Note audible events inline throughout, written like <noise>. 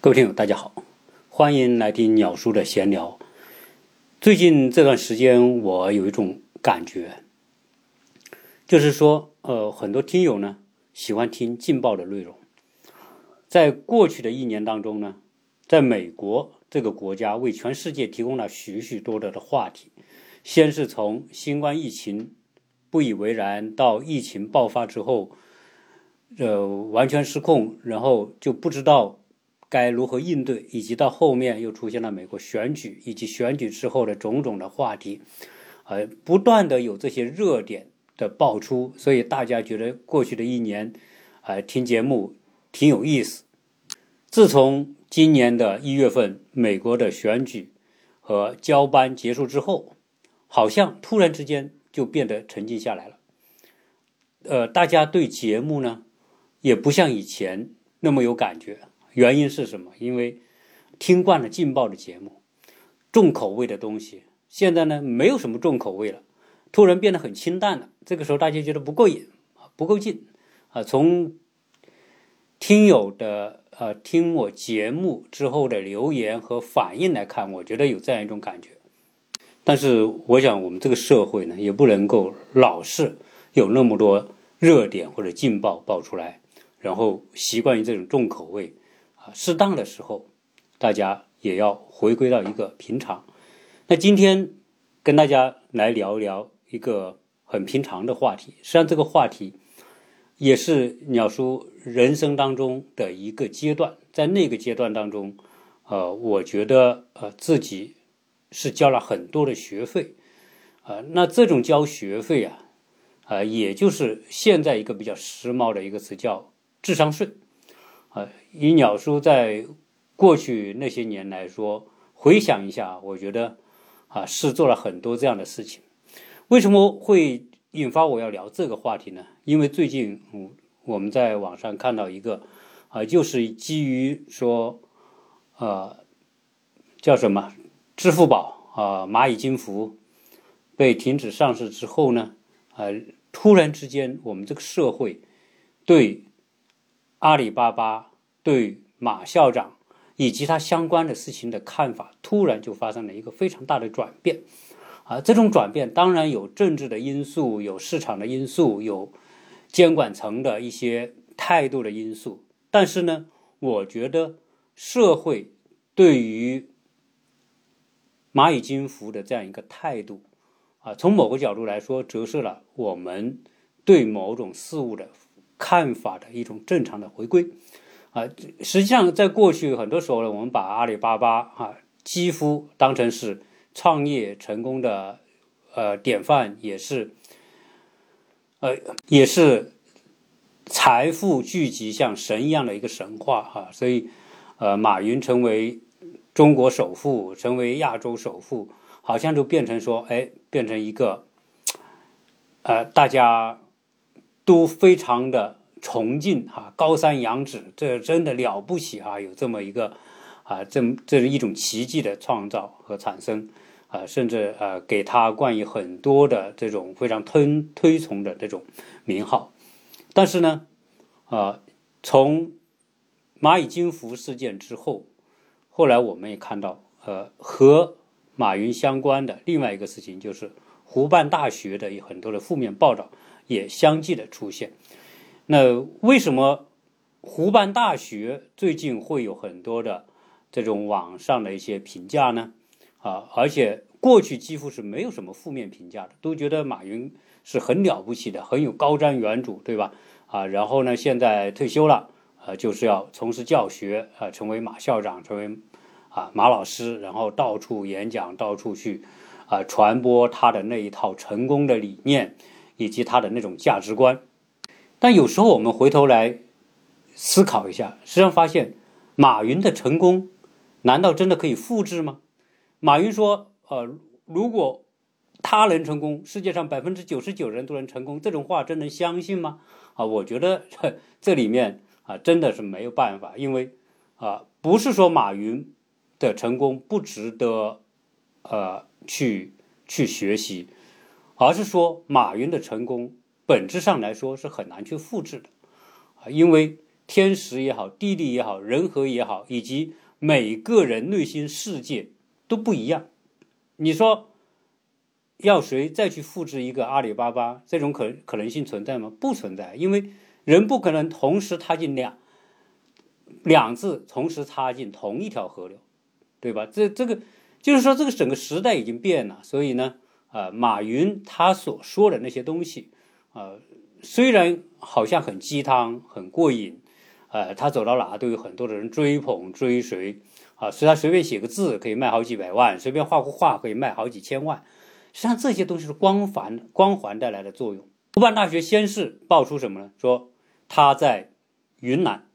各位听友，大家好，欢迎来听鸟叔的闲聊。最近这段时间，我有一种感觉，就是说，呃，很多听友呢喜欢听劲爆的内容。在过去的一年当中呢，在美国这个国家为全世界提供了许许多多的话题。先是从新冠疫情不以为然，到疫情爆发之后，呃，完全失控，然后就不知道。该如何应对，以及到后面又出现了美国选举，以及选举之后的种种的话题，呃，不断的有这些热点的爆出，所以大家觉得过去的一年，呃，听节目挺有意思。自从今年的一月份美国的选举和交班结束之后，好像突然之间就变得沉静下来了。呃，大家对节目呢，也不像以前那么有感觉。原因是什么？因为听惯了劲爆的节目，重口味的东西，现在呢没有什么重口味了，突然变得很清淡了。这个时候大家觉得不过瘾，不够劲啊。从听友的呃听我节目之后的留言和反应来看，我觉得有这样一种感觉。但是我想，我们这个社会呢，也不能够老是有那么多热点或者劲爆爆出来，然后习惯于这种重口味。适当的时候，大家也要回归到一个平常。那今天跟大家来聊一聊一个很平常的话题。实际上，这个话题也是鸟叔人生当中的一个阶段。在那个阶段当中，呃，我觉得呃自己是交了很多的学费。啊，那这种交学费啊，啊，也就是现在一个比较时髦的一个词叫智商税。啊，以鸟叔在过去那些年来说，回想一下，我觉得啊是做了很多这样的事情。为什么会引发我要聊这个话题呢？因为最近嗯我们在网上看到一个啊，就是基于说呃叫什么支付宝啊蚂蚁金服被停止上市之后呢，啊突然之间我们这个社会对。阿里巴巴对马校长以及他相关的事情的看法，突然就发生了一个非常大的转变，啊，这种转变当然有政治的因素，有市场的因素，有监管层的一些态度的因素，但是呢，我觉得社会对于蚂蚁金服的这样一个态度，啊，从某个角度来说，折射了我们对某种事物的。看法的一种正常的回归，啊，实际上在过去很多时候呢，我们把阿里巴巴啊几乎当成是创业成功的呃典范，也是呃也是财富聚集像神一样的一个神话哈，所以呃马云成为中国首富，成为亚洲首富，好像就变成说哎变成一个呃大家。都非常的崇敬哈，高山仰止，这真的了不起啊！有这么一个啊，这这是一种奇迹的创造和产生啊，甚至呃给他冠以很多的这种非常推推崇的这种名号。但是呢，啊，从蚂蚁金服事件之后，后来我们也看到，呃，和马云相关的另外一个事情，就是湖畔大学的有很多的负面报道。也相继的出现，那为什么湖畔大学最近会有很多的这种网上的一些评价呢？啊，而且过去几乎是没有什么负面评价的，都觉得马云是很了不起的，很有高瞻远瞩，对吧？啊，然后呢，现在退休了，呃，就是要从事教学，啊，成为马校长，成为啊马老师，然后到处演讲，到处去啊传播他的那一套成功的理念。以及他的那种价值观，但有时候我们回头来思考一下，实际上发现马云的成功，难道真的可以复制吗？马云说：“呃，如果他能成功，世界上百分之九十九人都能成功，这种话真能相信吗？”啊，我觉得这里面啊真的是没有办法，因为啊不是说马云的成功不值得呃去去学习。而是说，马云的成功本质上来说是很难去复制的，啊，因为天时也好，地利也好，人和也好，以及每个人内心世界都不一样。你说要谁再去复制一个阿里巴巴？这种可可能性存在吗？不存在，因为人不可能同时踏进两两次同时踏进同一条河流，对吧？这这个就是说，这个整个时代已经变了。所以呢，呃，马云他所说的那些东西，啊，虽然好像很鸡汤、很过瘾，呃，他走到哪都有很多的人追捧追随。啊，所以他随便写个字可以卖好几百万，随便画幅画可以卖好几千万。实际上这些东西是光环，光环带来的作用。湖畔大学先是爆出什么呢？说他在云南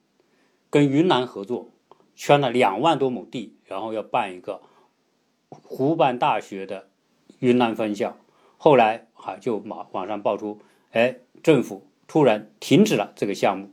跟云南合作，圈了两万多亩地，然后要办一个湖畔大学的云南分校。后来啊，就网网上爆出，哎，政府突然停止了这个项目，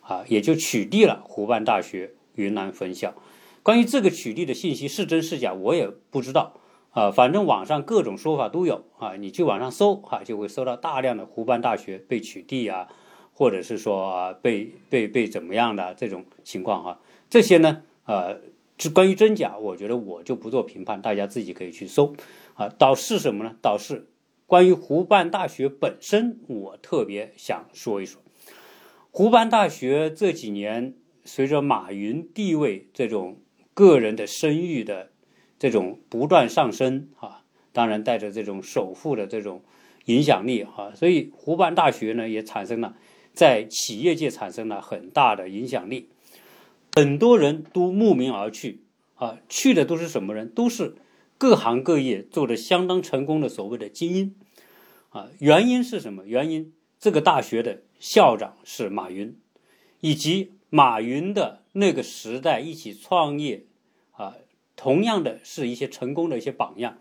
啊，也就取缔了湖畔大学云南分校。关于这个取缔的信息是真是假，我也不知道啊。反正网上各种说法都有啊，你去网上搜哈，就会搜到大量的湖畔大学被取缔啊，或者是说被被被怎么样的这种情况哈。这些呢，呃，关于真假，我觉得我就不做评判，大家自己可以去搜啊。倒是什么呢？倒是关于湖畔大学本身，我特别想说一说，湖畔大学这几年随着马云地位这种。个人的声誉的这种不断上升啊，当然带着这种首富的这种影响力啊，所以湖畔大学呢也产生了在企业界产生了很大的影响力，很多人都慕名而去啊，去的都是什么人？都是各行各业做的相当成功的所谓的精英啊。原因是什么？原因这个大学的校长是马云，以及马云的。那个时代一起创业，啊，同样的是一些成功的一些榜样，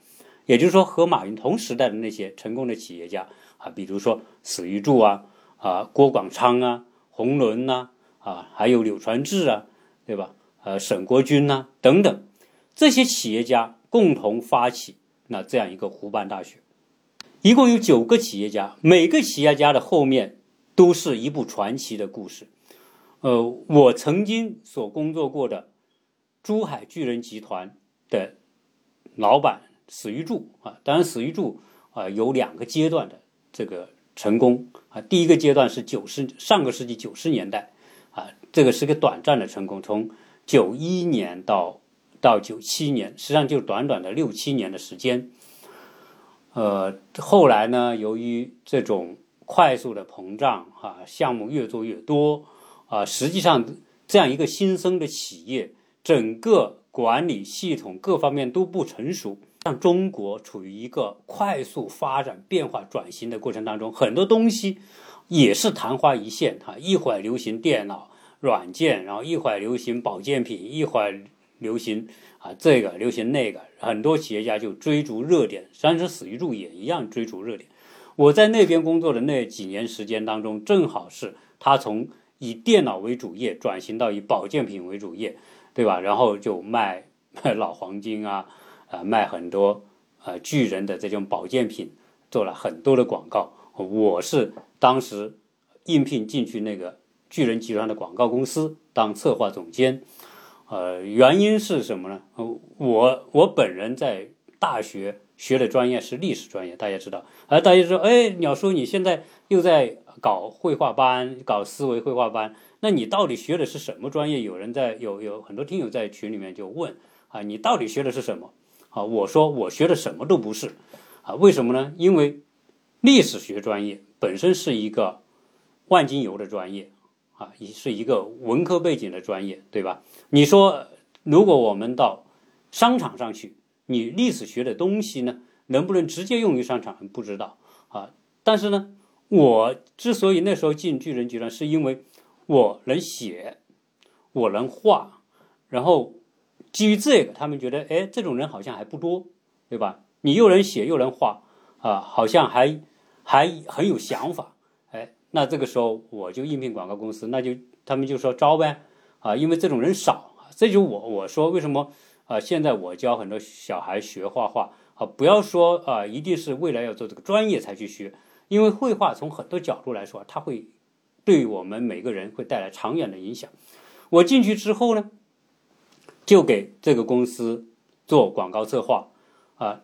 也就是说和马云同时代的那些成功的企业家啊，比如说史玉柱啊，啊郭广昌啊，洪伦呐，啊还有柳传志啊，对吧？呃沈国军呐等等，这些企业家共同发起那这样一个湖畔大学，一共有九个企业家，每个企业家的后面都是一部传奇的故事。呃，我曾经所工作过的珠海巨人集团的老板史玉柱啊，当然史玉柱啊有两个阶段的这个成功啊，第一个阶段是九十上个世纪九十年代啊，这个是个短暂的成功，从九一年到到九七年，实际上就短短的六七年的时间。呃，后来呢，由于这种快速的膨胀啊，项目越做越多。啊，实际上这样一个新生的企业，整个管理系统各方面都不成熟，让中国处于一个快速发展、变化、转型的过程当中，很多东西也是昙花一现哈，一会儿流行电脑软件，然后一会儿流行保健品，一会儿流行啊这个流行那个，很多企业家就追逐热点，三十死于入也一样追逐热点。我在那边工作的那几年时间当中，正好是他从。以电脑为主业转型到以保健品为主业，对吧？然后就卖卖老黄金啊，啊，卖很多呃巨人的这种保健品，做了很多的广告。我是当时应聘进去那个巨人集团的广告公司当策划总监，呃，原因是什么呢？我我本人在大学学的专业是历史专业，大家知道，而大家说，哎，鸟叔你现在又在。搞绘画班，搞思维绘画班，那你到底学的是什么专业？有人在有有很多听友在群里面就问啊，你到底学的是什么？啊，我说我学的什么都不是，啊，为什么呢？因为历史学专业本身是一个万金油的专业，啊，也是一个文科背景的专业，对吧？你说如果我们到商场上去，你历史学的东西呢，能不能直接用于商场？不知道啊，但是呢。我之所以那时候进巨人集团，是因为我能写，我能画，然后基于这个，他们觉得，哎，这种人好像还不多，对吧？你又能写又能画，啊，好像还还很有想法，那这个时候我就应聘广告公司，那就他们就说招呗，啊，因为这种人少，这就我我说为什么啊？现在我教很多小孩学画画，啊，不要说啊，一定是未来要做这个专业才去学。因为绘画从很多角度来说，它会对我们每个人会带来长远的影响。我进去之后呢，就给这个公司做广告策划啊。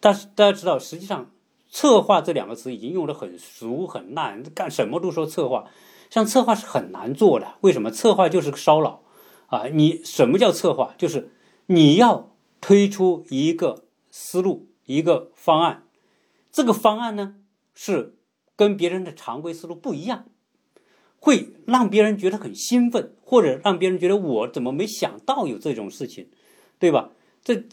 但是大家知道，实际上“策划”这两个词已经用的很俗很烂，干什么都说策划。像策划是很难做的，为什么？策划就是个烧脑啊！你什么叫策划？就是你要推出一个思路、一个方案，这个方案呢是跟别人的常规思路不一样。会让别人觉得很兴奋，或者让别人觉得我怎么没想到有这种事情，对吧？这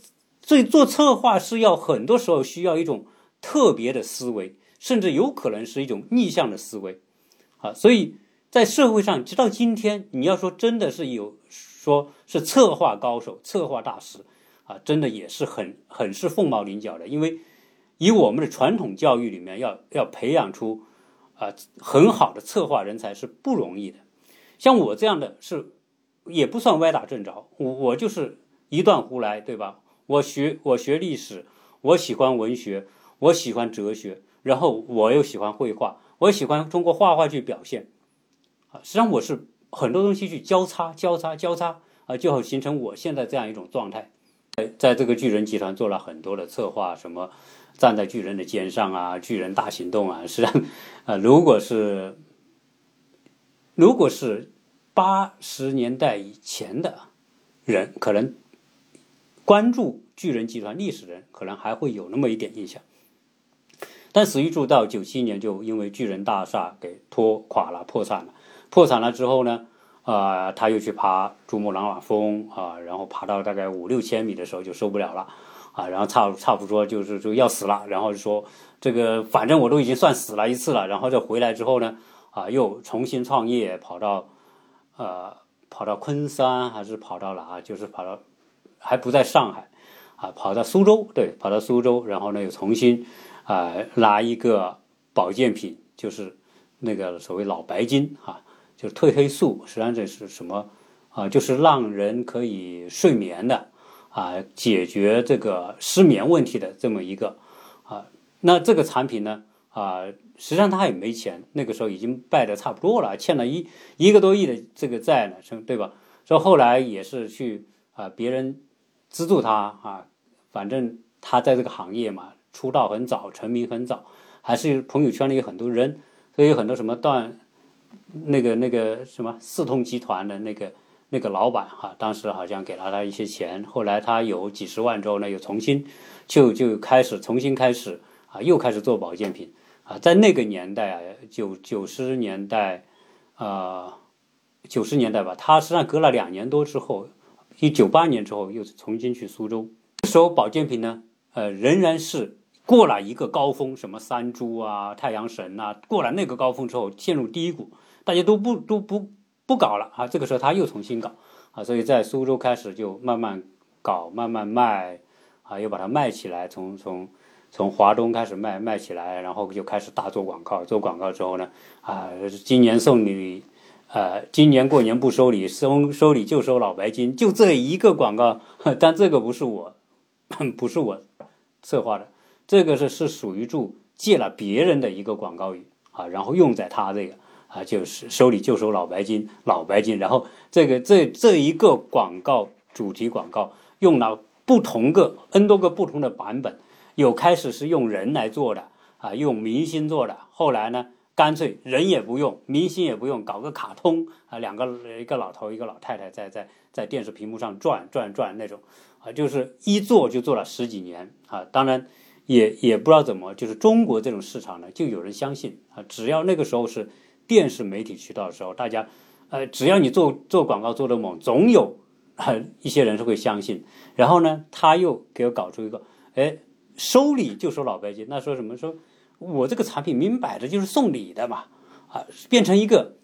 所以做策划是要很多时候需要一种特别的思维，甚至有可能是一种逆向的思维啊。所以在社会上，直到今天，你要说真的是有说是策划高手、策划大师啊，真的也是很很是凤毛麟角的。因为以我们的传统教育里面，要要培养出。啊，很好的策划人才是不容易的。像我这样的是，也不算歪打正着。我我就是一段胡来，对吧？我学我学历史，我喜欢文学，我喜欢哲学，然后我又喜欢绘画，我喜欢通过画画去表现。啊，实际上我是很多东西去交叉、交叉、交叉啊，就好形成我现在这样一种状态。在在这个巨人集团做了很多的策划，什么。站在巨人的肩上啊，巨人大行动啊，实际上，啊，如果是如果是八十年代以前的人，可能关注巨人集团历史的人，可能还会有那么一点印象。但史玉柱到九七年就因为巨人大厦给拖垮了，破产了。破产了之后呢，啊，他又去爬珠穆朗玛峰啊，然后爬到大概五六千米的时候就受不了了。啊，然后差差不多就是就要死了，然后说这个反正我都已经算死了一次了，然后再回来之后呢，啊，又重新创业，跑到呃跑到昆山还是跑到了啊？就是跑到还不在上海，啊，跑到苏州，对，跑到苏州，然后呢又重新啊拿一个保健品，就是那个所谓脑白金啊，就是褪黑素，实际上这是什么啊？就是让人可以睡眠的。啊，解决这个失眠问题的这么一个啊，那这个产品呢啊，实际上他也没钱，那个时候已经败的差不多了，欠了一一个多亿的这个债呢，对吧？所以后来也是去啊，别人资助他啊，反正他在这个行业嘛，出道很早，成名很早，还是朋友圈里有很多人，所以有很多什么段那个那个什么四通集团的那个。那个老板哈，当时好像给了他一些钱，后来他有几十万之后呢，又重新就就开始重新开始啊，又开始做保健品啊，在那个年代啊，九九十年代啊，九十年代吧，他实际上隔了两年多之后，一九八年之后又重新去苏州，那时候保健品呢，呃，仍然是过了一个高峰，什么三株啊、太阳神呐，过了那个高峰之后陷入低谷，大家都不都不。不搞了啊！这个时候他又重新搞啊，所以在苏州开始就慢慢搞，慢慢卖啊，又把它卖起来。从从从华东开始卖卖起来，然后就开始大做广告。做广告之后呢，啊，今年送礼，呃，今年过年不收礼，收收礼就收老白金，就这一个广告。但这个不是我，不是我策划的，这个是是属于住借了别人的一个广告语啊，然后用在他这个。啊，就是收礼就收老白金，老白金。然后这个这这一个广告主题广告用了不同个 N 多个不同的版本，有开始是用人来做的啊，用明星做的。后来呢，干脆人也不用，明星也不用，搞个卡通啊，两个一个老头一个老太太在在在电视屏幕上转转转那种啊，就是一做就做了十几年啊。当然也也不知道怎么，就是中国这种市场呢，就有人相信啊，只要那个时候是。电视媒体渠道的时候，大家，呃，只要你做做广告做得猛，总有一些人是会相信。然后呢，他又给我搞出一个，哎，收礼就收老白金。那说什么？说我这个产品明摆着就是送礼的嘛，啊，变成一个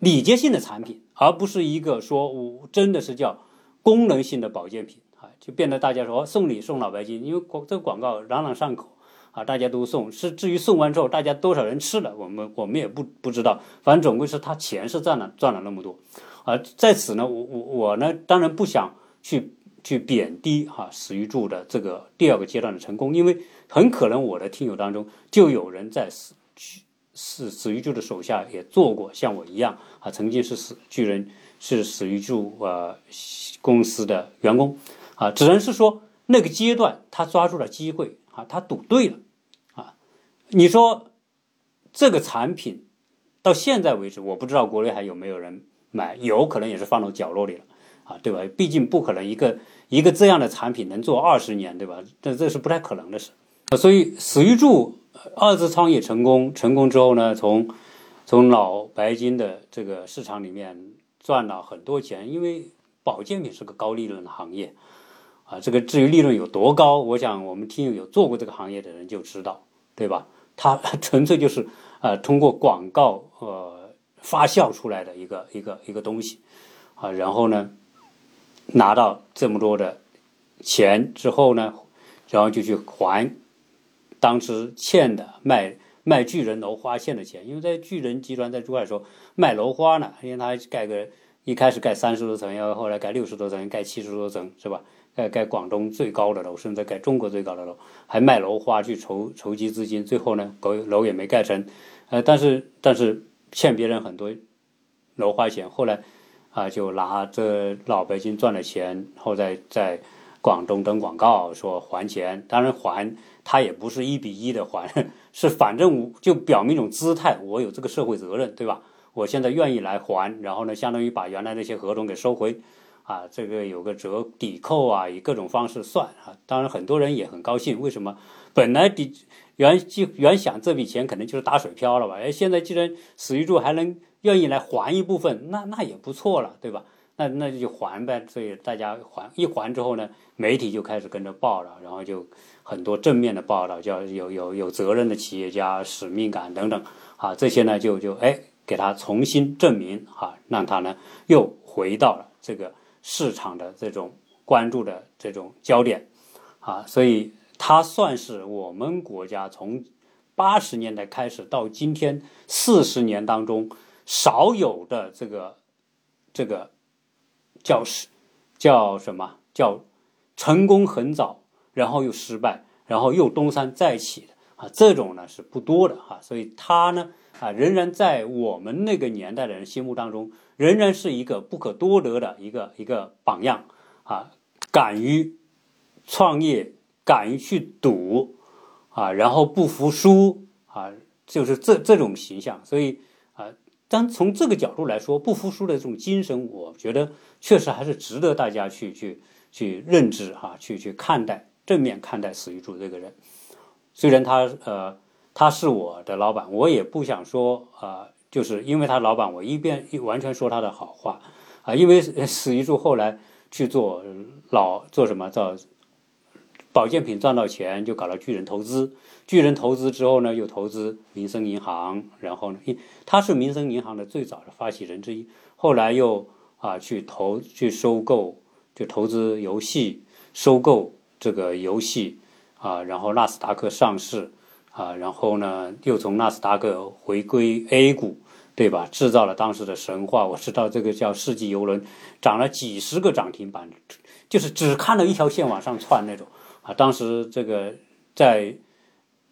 礼节性的产品，而不是一个说我真的是叫功能性的保健品，就变得大家说送礼送老白金，因为广这个广告朗朗上口。啊，大家都送，是至于送完之后大家多少人吃了，我们我们也不不知道。反正总归是他钱是赚了赚了那么多。啊，在此呢，我我我呢，当然不想去去贬低哈史玉柱的这个第二个阶段的成功，因为很可能我的听友当中就有人在史史史玉柱的手下也做过，像我一样啊，曾经是史巨人是史玉柱呃公司的员工啊，只能是说那个阶段他抓住了机会啊，他赌对了啊。你说这个产品到现在为止，我不知道国内还有没有人买，有可能也是放到角落里了啊，对吧？毕竟不可能一个一个这样的产品能做二十年，对吧？这这是不太可能的事。所以史玉柱。二次创业成功，成功之后呢，从从老白金的这个市场里面赚了很多钱，因为保健品是个高利润的行业啊。这个至于利润有多高，我想我们听友有做过这个行业的人就知道，对吧？它 <laughs> 纯粹就是呃通过广告呃发酵出来的一个一个一个东西啊，然后呢拿到这么多的钱之后呢，然后就去还。当时欠的卖卖巨人楼花欠的钱，因为在巨人集团在珠海时候卖楼花呢，因为他盖个一开始盖三十多层，要后来盖六十多层，盖七十多层，是吧？盖盖广东最高的楼，甚至盖中国最高的楼，还卖楼花去筹筹集资金，最后呢，楼楼也没盖成，呃，但是但是欠别人很多楼花钱，后来啊就拿这老北京赚的钱，后在在广东登广告说还钱，当然还。他也不是一比一的还，<laughs> 是反正就表明一种姿态，我有这个社会责任，对吧？我现在愿意来还，然后呢，相当于把原来那些合同给收回，啊，这个有个折抵扣啊，以各种方式算啊。当然很多人也很高兴，为什么？本来抵原就原想这笔钱可能就是打水漂了吧？哎，现在既然史玉柱还能愿意来还一部分，那那也不错了，对吧？那那就还呗。所以大家还一还之后呢，媒体就开始跟着报了，然后就。很多正面的报道，叫有有有责任的企业家、使命感等等，啊，这些呢就就哎给他重新证明，哈，让他呢又回到了这个市场的这种关注的这种焦点，啊，所以他算是我们国家从八十年代开始到今天四十年当中少有的这个这个叫是叫什么？叫成功很早。然后又失败，然后又东山再起的。啊，这种呢是不多的。哈，所以他呢啊，仍然在我们那个年代的人心目当中，仍然是一个不可多得的一个一个榜样啊，敢于创业，敢于去赌啊，然后不服输啊，就是这这种形象。所以啊，当从这个角度来说，不服输的这种精神，我觉得确实还是值得大家去去去认知哈，去去看待。正面看待史玉柱这个人，虽然他呃他是我的老板，我也不想说啊，就是因为他老板，我一边一完全说他的好话啊，因为史玉柱后来去做老做什么做保健品赚到钱，就搞了巨人投资，巨人投资之后呢，又投资民生银行，然后呢，他是民生银行的最早的发起人之一，后来又啊去投去收购，就投资游戏收购。这个游戏啊，然后纳斯达克上市啊，然后呢又从纳斯达克回归 A 股，对吧？制造了当时的神话。我知道这个叫世纪游轮，涨了几十个涨停板，就是只看了一条线往上窜那种啊。当时这个在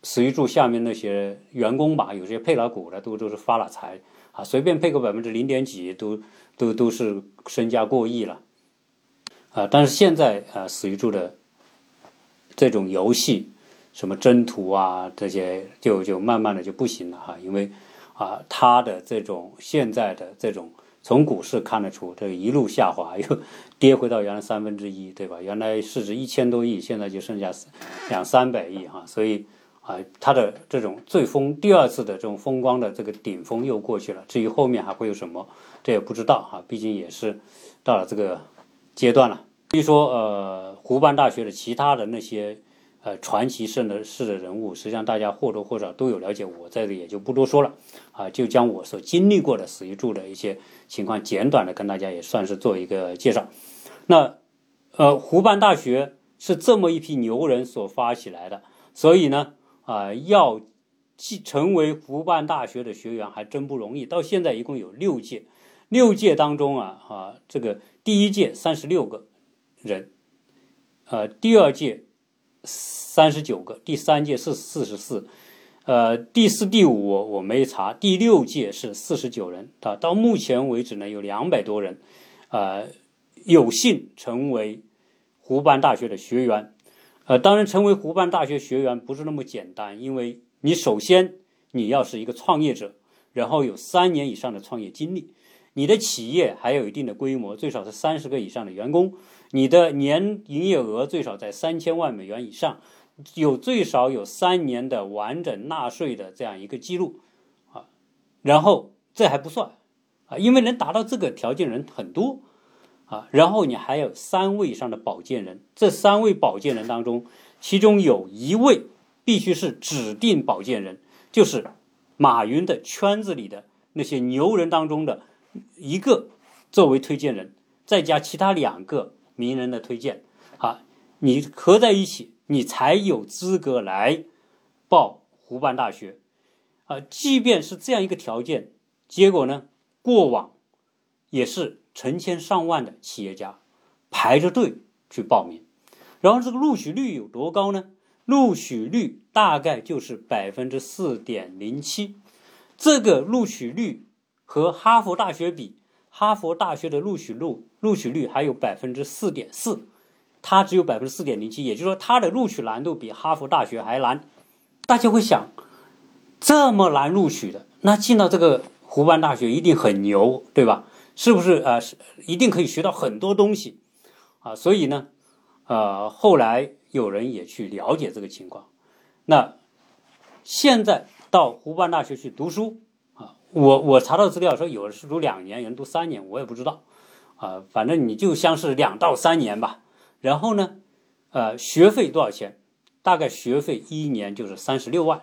史玉柱下面那些员工吧，有些配了股的都都是发了财啊，随便配个百分之零点几，都都都是身家过亿了啊。但是现在啊，史玉柱的。这种游戏，什么征途啊，这些就就慢慢的就不行了哈，因为啊，它的这种现在的这种从股市看得出，这一路下滑，又跌回到原来三分之一，对吧？原来市值一千多亿，现在就剩下两三百亿哈，所以啊，它的这种最风第二次的这种风光的这个顶峰又过去了，至于后面还会有什么，这也不知道哈，毕竟也是到了这个阶段了。比如说，呃，湖畔大学的其他的那些，呃，传奇式的式的人物，实际上大家或多或少都有了解，我在这也就不多说了，啊，就将我所经历过的史玉柱的一些情况简短的跟大家也算是做一个介绍。那，呃，湖畔大学是这么一批牛人所发起来的，所以呢，啊，要继成为湖畔大学的学员还真不容易。到现在一共有六届，六届当中啊，啊，这个第一届三十六个。人，呃，第二届三十九个，第三届是四十四，呃，第四、第五我没查，第六届是四十九人啊。到目前为止呢，有两百多人，呃，有幸成为湖畔大学的学员。呃，当然，成为湖畔大学学员不是那么简单，因为你首先你要是一个创业者，然后有三年以上的创业经历，你的企业还有一定的规模，最少是三十个以上的员工，你的年营业额最少在三千万美元以上。有最少有三年的完整纳税的这样一个记录，啊，然后这还不算，啊，因为能达到这个条件人很多，啊，然后你还有三位以上的保荐人，这三位保荐人当中，其中有一位必须是指定保荐人，就是马云的圈子里的那些牛人当中的一个作为推荐人，再加其他两个名人的推荐，啊，你合在一起。你才有资格来报湖畔大学，啊，即便是这样一个条件，结果呢，过往也是成千上万的企业家排着队去报名，然后这个录取率有多高呢？录取率大概就是百分之四点零七，这个录取率和哈佛大学比，哈佛大学的录取率录取率还有百分之四点四。它只有百分之四点零七，也就是说，它的录取难度比哈佛大学还难。大家会想，这么难录取的，那进到这个湖畔大学一定很牛，对吧？是不是？呃，是一定可以学到很多东西啊。所以呢，呃，后来有人也去了解这个情况。那现在到湖畔大学去读书，我我查到资料说，有人是读两年，有人读三年，我也不知道啊。反正你就像是两到三年吧。然后呢，呃，学费多少钱？大概学费一年就是三十六万，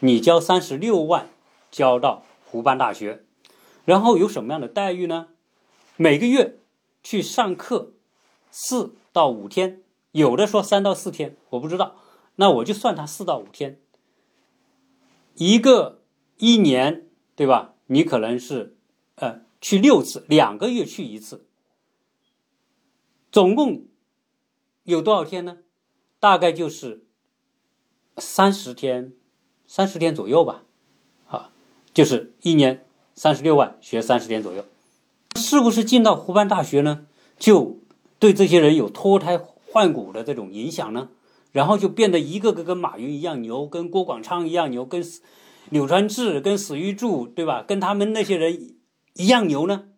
你交三十六万交到湖畔大学，然后有什么样的待遇呢？每个月去上课四到五天，有的说三到四天，我不知道，那我就算他四到五天，一个一年对吧？你可能是呃去六次，两个月去一次，总共。有多少天呢？大概就是三十天，三十天左右吧。啊，就是一年三十六万，学三十天左右。是不是进到湖畔大学呢？就对这些人有脱胎换骨的这种影响呢？然后就变得一个个跟马云一样牛，跟郭广昌一样牛，跟柳传志、跟史玉柱，对吧？跟他们那些人一样牛呢？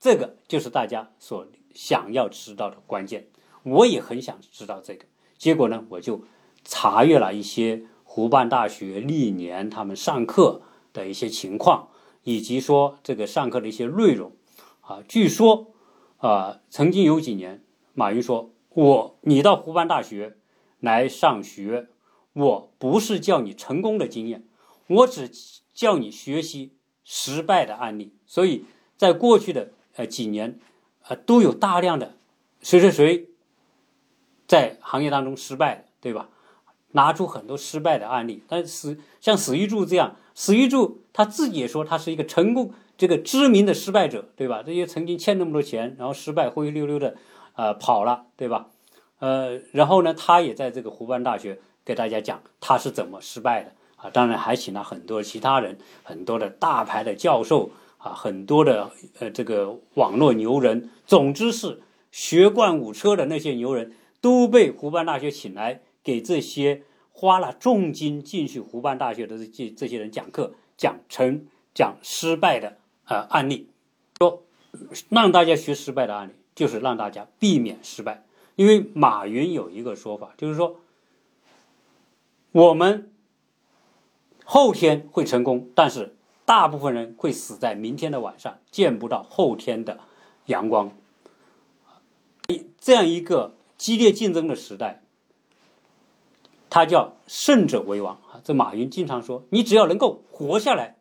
这个就是大家所想要知道的关键。我也很想知道这个结果呢，我就查阅了一些湖畔大学历年他们上课的一些情况，以及说这个上课的一些内容。啊，据说啊，曾经有几年，马云说：“我你到湖畔大学来上学，我不是教你成功的经验，我只教你学习失败的案例。”所以在过去的呃几年，呃都有大量的谁谁谁。在行业当中失败，对吧？拿出很多失败的案例，但是像史玉柱这样，史玉柱他自己也说他是一个成功、这个知名的失败者，对吧？这些曾经欠那么多钱，然后失败灰溜溜的，呃，跑了，对吧？呃，然后呢，他也在这个湖畔大学给大家讲他是怎么失败的啊。当然还请了很多其他人，很多的大牌的教授啊，很多的呃这个网络牛人，总之是学贯五车的那些牛人。都被湖畔大学请来给这些花了重金进去湖畔大学的这这些人讲课，讲成讲失败的呃案例，说让大家学失败的案例，就是让大家避免失败。因为马云有一个说法，就是说我们后天会成功，但是大部分人会死在明天的晚上，见不到后天的阳光。这样一个。激烈竞争的时代，他叫胜者为王啊！这马云经常说，你只要能够活下来，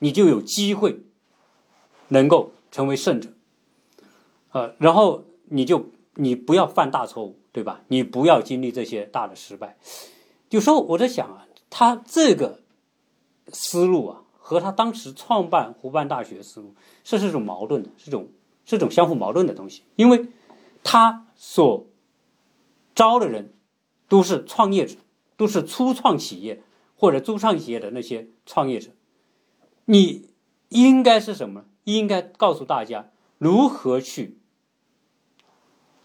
你就有机会能够成为胜者。呃，然后你就你不要犯大错误，对吧？你不要经历这些大的失败。有时候我在想啊，他这个思路啊，和他当时创办湖畔大学思路，是是种矛盾的，是种是种相互矛盾的东西，因为他所招的人都是创业者，都是初创企业或者初创企业的那些创业者，你应该是什么？应该告诉大家如何去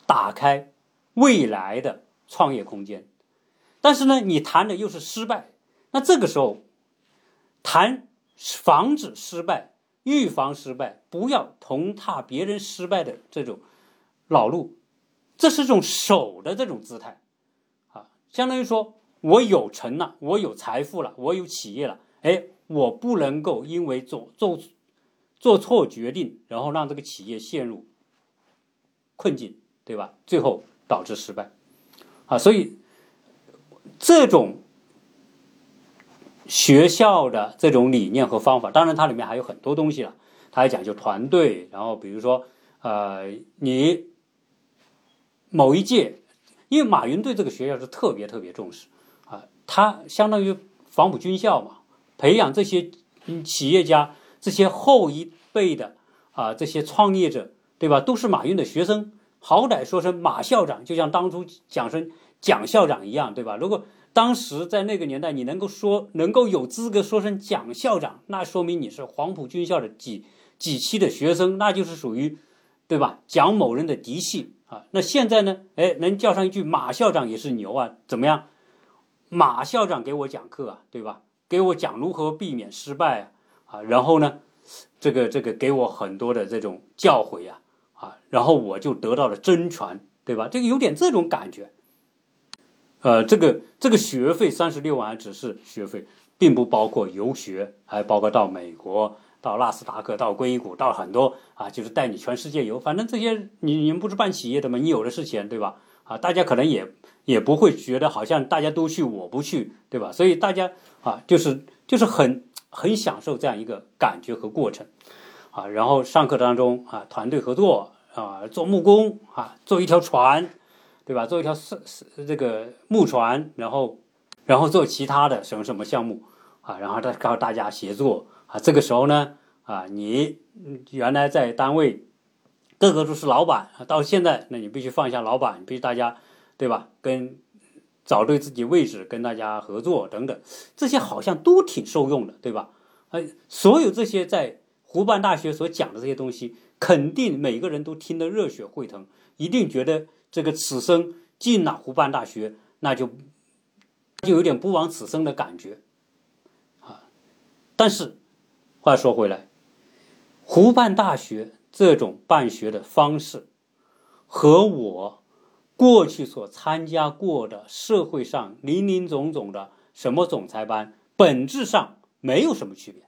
打开未来的创业空间。但是呢，你谈的又是失败，那这个时候谈防止失败、预防失败，不要同踏别人失败的这种老路，这是种守的这种姿态啊，相当于说我有成了，我有财富了，我有企业了，哎，我不能够因为做做做错决定，然后让这个企业陷入困境，对吧？最后导致失败啊，所以。这种学校的这种理念和方法，当然它里面还有很多东西了。它还讲究团队，然后比如说，呃，你某一届，因为马云对这个学校是特别特别重视啊，他相当于黄埔军校嘛，培养这些企业家、这些后一辈的啊这些创业者，对吧？都是马云的学生，好歹说声马校长，就像当初讲声。蒋校长一样，对吧？如果当时在那个年代，你能够说能够有资格说声蒋校长，那说明你是黄埔军校的几几期的学生，那就是属于，对吧？蒋某人的嫡系啊。那现在呢？哎，能叫上一句马校长也是牛啊！怎么样？马校长给我讲课啊，对吧？给我讲如何避免失败啊，啊，然后呢，这个这个给我很多的这种教诲啊，啊，然后我就得到了真传，对吧？这个有点这种感觉。呃，这个这个学费三十六万只是学费，并不包括游学，还包括到美国、到纳斯达克、到硅谷、到很多啊，就是带你全世界游。反正这些你你们不是办企业的吗？你有的是钱，对吧？啊，大家可能也也不会觉得好像大家都去，我不去，对吧？所以大家啊，就是就是很很享受这样一个感觉和过程，啊，然后上课当中啊，团队合作啊，做木工啊，做一条船。对吧？做一条是是这个木船，然后，然后做其他的什么什么项目啊？然后他告诉大家协作啊。这个时候呢，啊，你原来在单位，各个都是老板，到现在，那你必须放下老板，必须大家，对吧？跟找对自己位置，跟大家合作等等，这些好像都挺受用的，对吧？哎，所有这些在湖畔大学所讲的这些东西，肯定每个人都听得热血沸腾，一定觉得。这个此生进了湖畔大学，那就就有点不枉此生的感觉，啊！但是话说回来，湖畔大学这种办学的方式，和我过去所参加过的社会上林林总总的什么总裁班，本质上没有什么区别。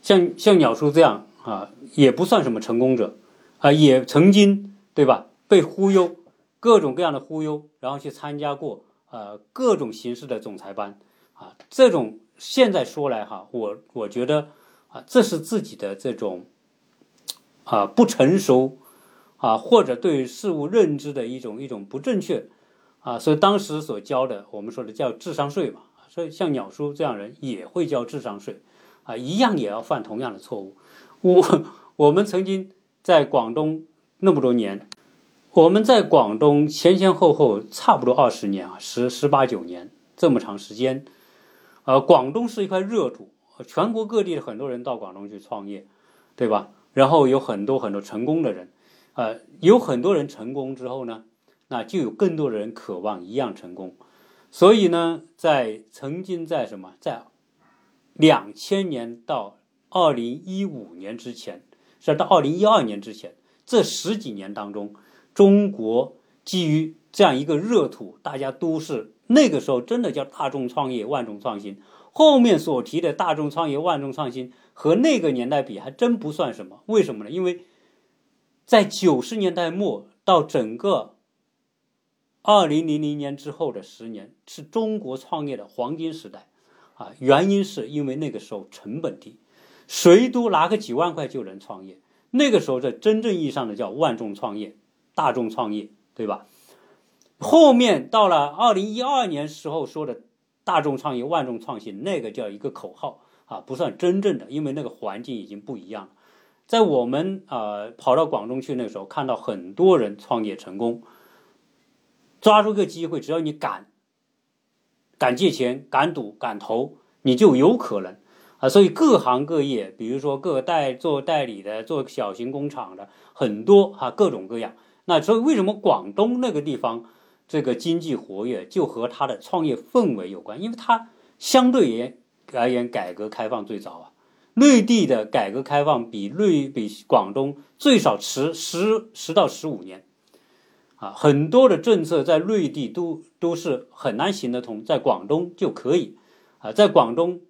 像像鸟叔这样啊，也不算什么成功者啊，也曾经。对吧？被忽悠，各种各样的忽悠，然后去参加过呃各种形式的总裁班啊，这种现在说来哈，我我觉得啊，这是自己的这种啊不成熟啊，或者对事物认知的一种一种不正确啊，所以当时所交的，我们说的叫智商税嘛，所以像鸟叔这样人也会交智商税啊，一样也要犯同样的错误。我我们曾经在广东。那么多年，我们在广东前前后后差不多二十年啊，十十八九年这么长时间，呃，广东是一块热土，全国各地的很多人到广东去创业，对吧？然后有很多很多成功的人，呃，有很多人成功之后呢，那就有更多的人渴望一样成功，所以呢，在曾经在什么，在两千年到二零一五年之前，是到二零一二年之前。这十几年当中，中国基于这样一个热土，大家都是那个时候真的叫大众创业、万众创新。后面所提的大众创业、万众创新和那个年代比，还真不算什么。为什么呢？因为在九十年代末到整个二零零零年之后的十年，是中国创业的黄金时代啊！原因是因为那个时候成本低，谁都拿个几万块就能创业。那个时候，这真正意义上的叫万众创业、大众创业，对吧？后面到了二零一二年时候说的大众创业、万众创新，那个叫一个口号啊，不算真正的，因为那个环境已经不一样了。在我们啊跑到广东去那个时候，看到很多人创业成功，抓住个机会，只要你敢敢借钱、敢赌、敢投，你就有可能啊。所以各行各业，比如说各代做代理的、做小型工厂的，很多哈，各种各样。那所以为什么广东那个地方这个经济活跃，就和它的创业氛围有关？因为它相对言而言改革开放最早啊。内地的改革开放比内比广东最少迟十十到十五年，啊，很多的政策在内地都都是很难行得通，在广东就可以，啊，在广东，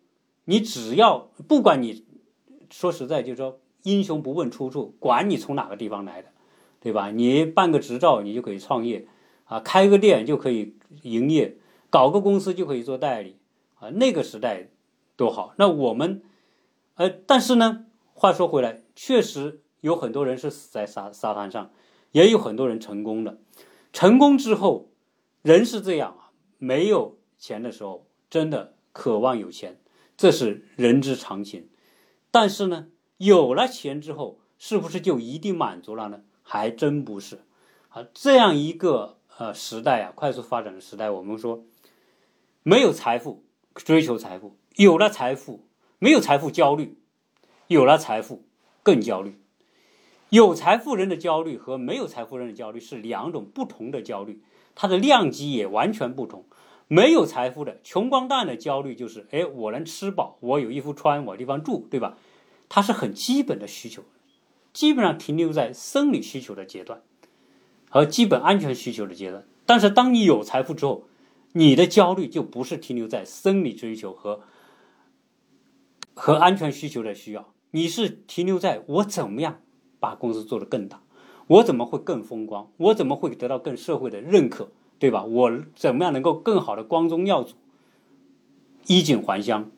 你只要不管你说实在，就是说英雄不问出处，管你从哪个地方来的，对吧？你办个执照，你就可以创业，啊，开个店就可以营业，搞个公司就可以做代理，啊，那个时代多好。那我们。呃，但是呢，话说回来，确实有很多人是死在沙沙滩上，也有很多人成功的。成功之后，人是这样啊，没有钱的时候，真的渴望有钱，这是人之常情。但是呢，有了钱之后，是不是就一定满足了呢？还真不是。啊，这样一个呃时代啊，快速发展的时代，我们说，没有财富追求财富，有了财富。没有财富焦虑，有了财富更焦虑。有财富人的焦虑和没有财富人的焦虑是两种不同的焦虑，它的量级也完全不同。没有财富的穷光蛋的焦虑就是：哎，我能吃饱，我有衣服穿，我地方住，对吧？它是很基本的需求，基本上停留在生理需求的阶段和基本安全需求的阶段。但是当你有财富之后，你的焦虑就不是停留在生理追求和。和安全需求的需要，你是停留在我怎么样把公司做得更大，我怎么会更风光，我怎么会得到更社会的认可，对吧？我怎么样能够更好的光宗耀祖，衣锦还乡，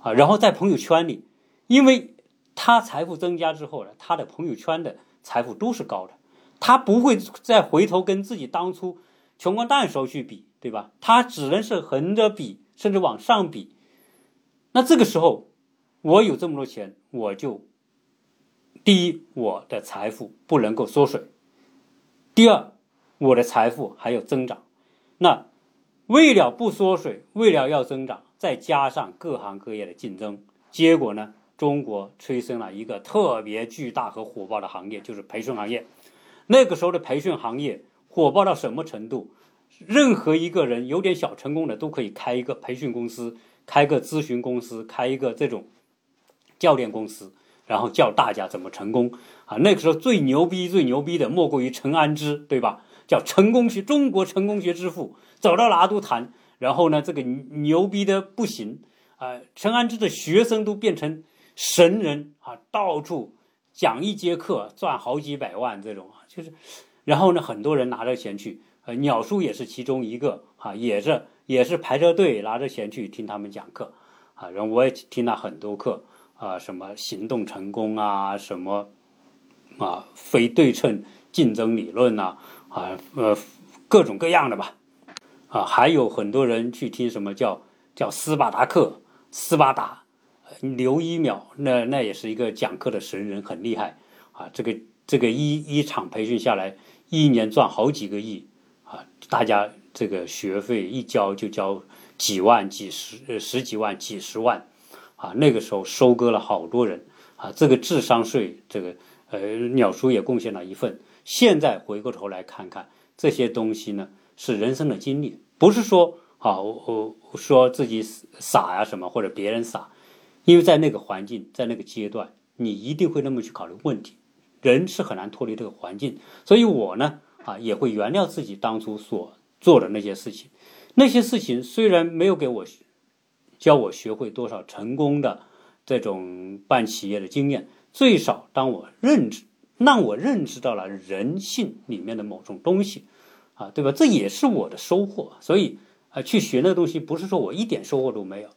啊，然后在朋友圈里，因为他财富增加之后呢，他的朋友圈的财富都是高的，他不会再回头跟自己当初穷光蛋时候去比，对吧？他只能是横着比，甚至往上比，那这个时候。我有这么多钱，我就第一，我的财富不能够缩水；第二，我的财富还有增长。那为了不缩水，为了要增长，再加上各行各业的竞争，结果呢，中国催生了一个特别巨大和火爆的行业，就是培训行业。那个时候的培训行业火爆到什么程度？任何一个人有点小成功的，都可以开一个培训公司，开个咨询公司，开一个这种。教练公司，然后教大家怎么成功啊！那个时候最牛逼、最牛逼的莫过于陈安之，对吧？叫成功学，中国成功学之父，走到哪都谈。然后呢，这个牛逼的不行啊！陈安之的学生都变成神人啊，到处讲一节课赚好几百万这种啊，就是。然后呢，很多人拿着钱去，呃，鸟叔也是其中一个啊，也是也是排着队拿着钱去听他们讲课啊。然后我也听了很多课。啊，什么行动成功啊，什么啊，非对称竞争理论呐，啊，啊呃，各种各样的吧，啊，还有很多人去听什么叫叫斯巴达克，斯巴达，刘一秒，那那也是一个讲课的神人，很厉害啊。这个这个一一场培训下来，一年赚好几个亿啊，大家这个学费一交就交几万、几十、十几万、几十万。啊，那个时候收割了好多人啊，这个智商税，这个呃，鸟叔也贡献了一份。现在回过头来看看这些东西呢，是人生的经历，不是说啊，我我说自己傻呀什么，或者别人傻，因为在那个环境，在那个阶段，你一定会那么去考虑问题。人是很难脱离这个环境，所以我呢啊，也会原谅自己当初所做的那些事情。那些事情虽然没有给我。教我学会多少成功的这种办企业的经验，最少当我认知，让我认知到了人性里面的某种东西，啊，对吧？这也是我的收获。所以啊，去学那个东西，不是说我一点收获都没有。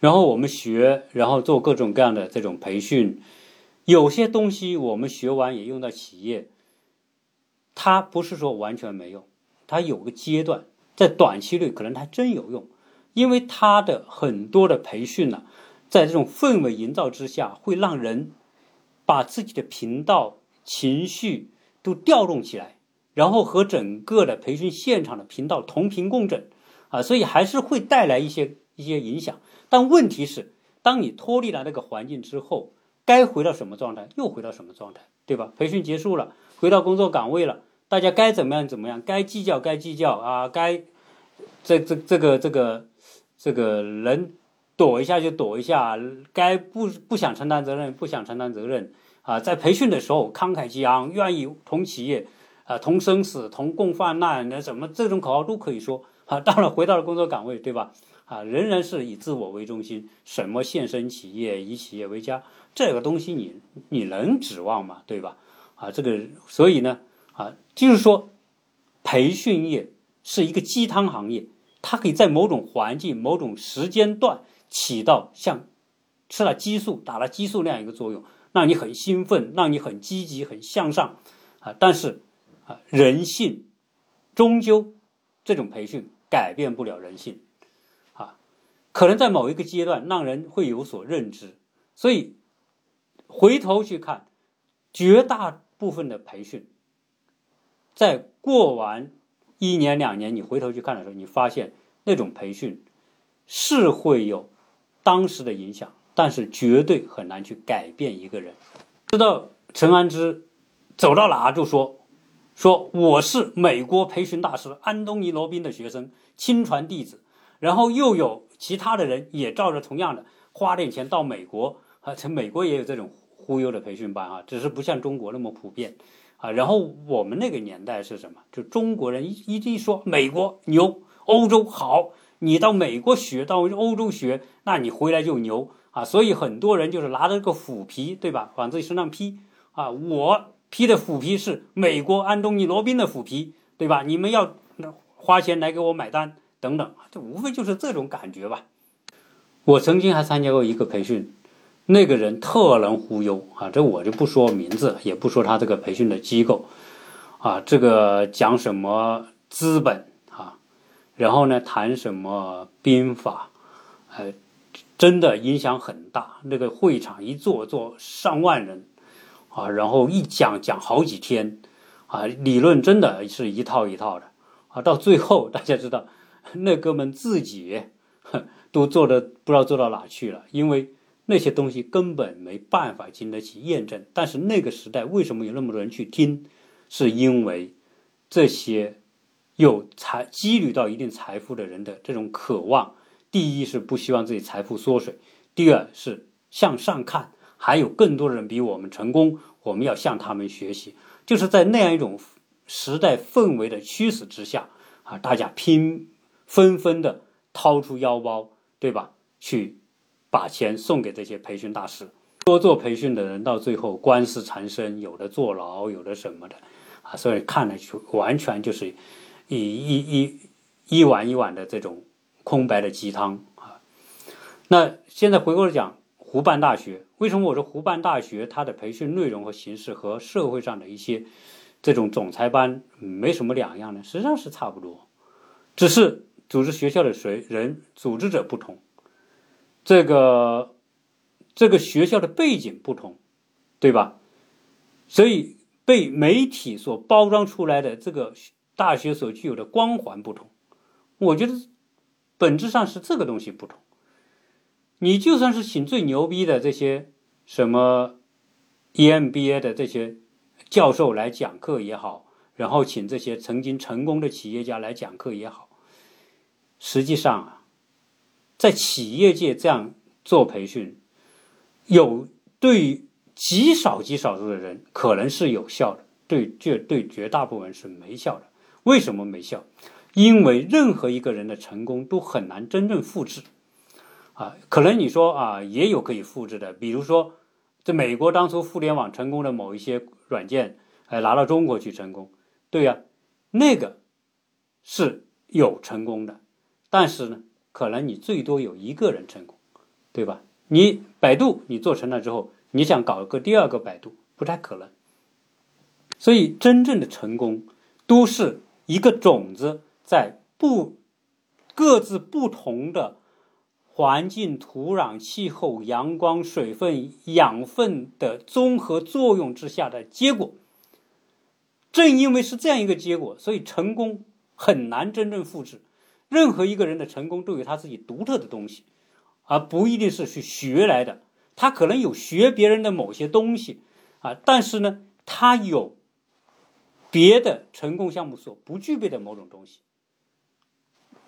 然后我们学，然后做各种各样的这种培训，有些东西我们学完也用到企业，它不是说完全没用，它有个阶段，在短期内可能它真有用。因为他的很多的培训呢，在这种氛围营造之下，会让人把自己的频道、情绪都调动起来，然后和整个的培训现场的频道同频共振，啊，所以还是会带来一些一些影响。但问题是，当你脱离了那个环境之后，该回到什么状态，又回到什么状态，对吧？培训结束了，回到工作岗位了，大家该怎么样怎么样，该计较该计较啊，该这这这个这个这个人躲一下就躲一下，该不不想承担责任不想承担责任啊，在培训的时候慷慨激昂，愿意同企业啊同生死同共患难，那什么这种口号都可以说啊。当然回到了工作岗位，对吧？啊，仍然是以自我为中心，什么献身企业，以企业为家，这个东西你你能指望吗？对吧？啊，这个所以呢，啊，就是说，培训业是一个鸡汤行业，它可以在某种环境、某种时间段起到像吃了激素、打了激素那样一个作用，让你很兴奋，让你很积极、很向上，啊，但是啊，人性终究这种培训改变不了人性。啊可能在某一个阶段让人会有所认知，所以回头去看，绝大部分的培训，在过完一年两年，你回头去看的时候，你发现那种培训是会有当时的影响，但是绝对很难去改变一个人。知道陈安之走到哪就说说我是美国培训大师安东尼罗宾的学生，亲传弟子，然后又有。其他的人也照着同样的花点钱到美国啊，在美国也有这种忽悠的培训班啊，只是不像中国那么普遍啊。然后我们那个年代是什么？就中国人一一一说美国牛，欧洲好，你到美国学，到欧洲学，那你回来就牛啊。所以很多人就是拿着个虎皮，对吧，往自己身上披啊。我披的虎皮是美国安东尼罗宾的虎皮，对吧？你们要花钱来给我买单。等等，这无非就是这种感觉吧。我曾经还参加过一个培训，那个人特能忽悠啊，这我就不说名字，也不说他这个培训的机构啊，这个讲什么资本，然后呢谈什么兵法，呃，真的影响很大。那个会场一坐坐上万人啊，然后一讲讲好几天啊，理论真的是一套一套的啊，到最后大家知道。那哥们自己都做的不知道做到哪去了，因为那些东西根本没办法经得起验证。但是那个时代为什么有那么多人去听？是因为这些有财积累到一定财富的人的这种渴望。第一是不希望自己财富缩水，第二是向上看，还有更多的人比我们成功，我们要向他们学习。就是在那样一种时代氛围的驱使之下啊，大家拼。纷纷的掏出腰包，对吧？去把钱送给这些培训大师。多做培训的人，到最后官司缠身，有的坐牢，有的什么的，啊，所以看了去完全就是一一一一碗一碗的这种空白的鸡汤啊。那现在回过来讲，湖办大学为什么我说湖办大学它的培训内容和形式和社会上的一些这种总裁班没什么两样呢？实际上是差不多，只是。组织学校的谁人组织者不同，这个这个学校的背景不同，对吧？所以被媒体所包装出来的这个大学所具有的光环不同，我觉得本质上是这个东西不同。你就算是请最牛逼的这些什么 EMBA 的这些教授来讲课也好，然后请这些曾经成功的企业家来讲课也好。实际上啊，在企业界这样做培训，有对极少极少数的人可能是有效的，对绝对绝大部分是没效的。为什么没效？因为任何一个人的成功都很难真正复制。啊，可能你说啊，也有可以复制的，比如说在美国当初互联网成功的某一些软件，哎，拿到中国去成功，对呀，那个是有成功的。但是呢，可能你最多有一个人成功，对吧？你百度你做成了之后，你想搞个第二个百度，不太可能。所以真正的成功，都是一个种子在不各自不同的环境、土壤、气候、阳光、水分、养分的综合作用之下的结果。正因为是这样一个结果，所以成功很难真正复制。任何一个人的成功都有他自己独特的东西，而不一定是去学来的。他可能有学别人的某些东西啊，但是呢，他有别的成功项目所不具备的某种东西。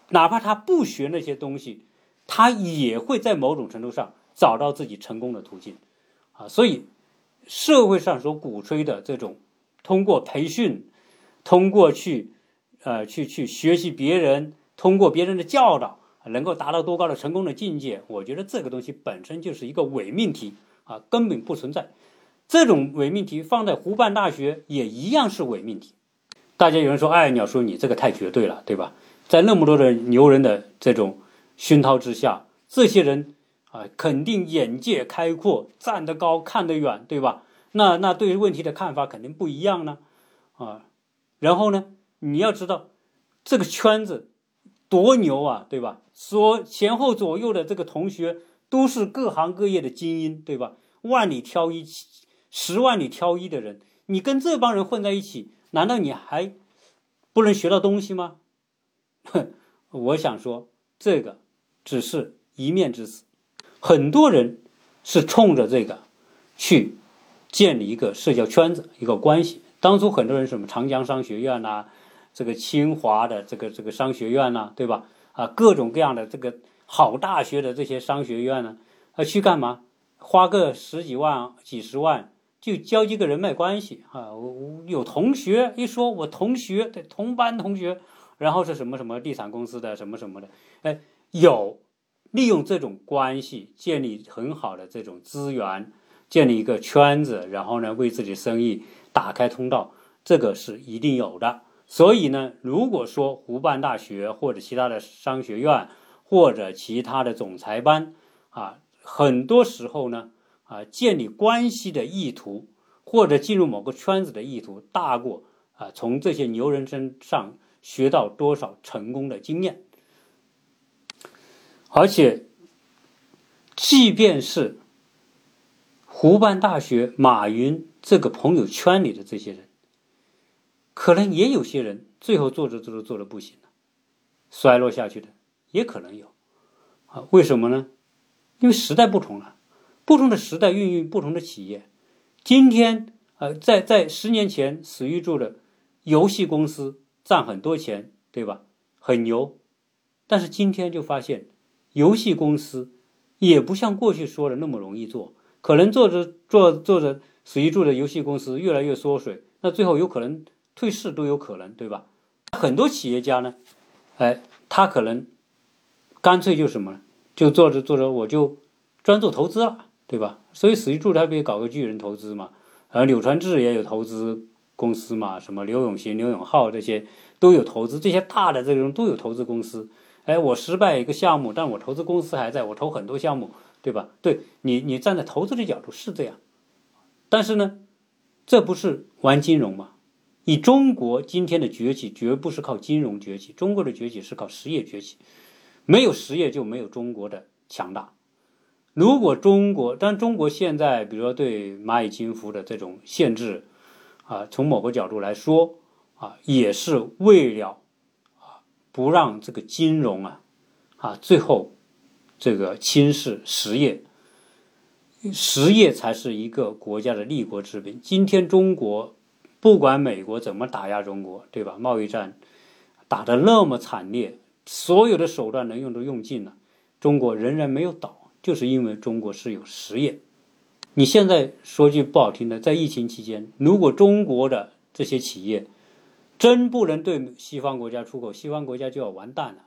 哪怕他不学那些东西，他也会在某种程度上找到自己成功的途径啊。所以，社会上所鼓吹的这种通过培训、通过去呃去去学习别人、通过别人的教导。能够达到多高的成功的境界？我觉得这个东西本身就是一个伪命题啊，根本不存在。这种伪命题放在湖畔大学也一样是伪命题。大家有人说：“哎，鸟叔，你这个太绝对了，对吧？”在那么多的牛人的这种熏陶之下，这些人啊，肯定眼界开阔，站得高，看得远，对吧？那那对于问题的看法肯定不一样呢，啊。然后呢，你要知道这个圈子。多牛啊，对吧？说前后左右的这个同学都是各行各业的精英，对吧？万里挑一，十万里挑一的人，你跟这帮人混在一起，难道你还不能学到东西吗？哼，<laughs> 我想说，这个只是一面之词。很多人是冲着这个去建立一个社交圈子、一个关系。当初很多人什么长江商学院呐。这个清华的这个这个商学院呐，对吧？啊，各种各样的这个好大学的这些商学院呢，啊，去干嘛？花个十几万、几十万就交几个人脉关系啊！我有同学一说，我同学对同班同学，然后是什么什么地产公司的什么什么的，哎，有利用这种关系建立很好的这种资源，建立一个圈子，然后呢，为自己生意打开通道，这个是一定有的。所以呢，如果说湖畔大学或者其他的商学院或者其他的总裁班啊，很多时候呢啊，建立关系的意图或者进入某个圈子的意图大过啊，从这些牛人身上学到多少成功的经验。而且，即便是湖畔大学马云这个朋友圈里的这些人。可能也有些人最后做着做着做的不行了，衰落下去的也可能有，啊，为什么呢？因为时代不同了，不同的时代孕育不同的企业。今天，呃，在在十年前史玉柱的游戏公司赚很多钱，对吧？很牛。但是今天就发现，游戏公司也不像过去说的那么容易做，可能做着做做着史玉柱的游戏公司越来越缩水，那最后有可能。退市都有可能，对吧？很多企业家呢，哎，他可能干脆就什么，就做着做着我就专做投资了，对吧？所以史玉柱他可以搞个巨人投资嘛，而柳传志也有投资公司嘛，什么刘永行、刘永浩这些都有投资，这些大的这种都有投资公司。哎，我失败一个项目，但我投资公司还在，我投很多项目，对吧？对你，你站在投资的角度是这样，但是呢，这不是玩金融吗？以中国今天的崛起，绝不是靠金融崛起，中国的崛起是靠实业崛起。没有实业，就没有中国的强大。如果中国，但中国现在，比如说对蚂蚁金服的这种限制，啊，从某个角度来说，啊，也是为了啊，不让这个金融啊，啊，最后这个侵蚀实业。实业才是一个国家的立国之本。今天中国。不管美国怎么打压中国，对吧？贸易战打得那么惨烈，所有的手段能用都用尽了，中国仍然没有倒，就是因为中国是有实业。你现在说句不好听的，在疫情期间，如果中国的这些企业真不能对西方国家出口，西方国家就要完蛋了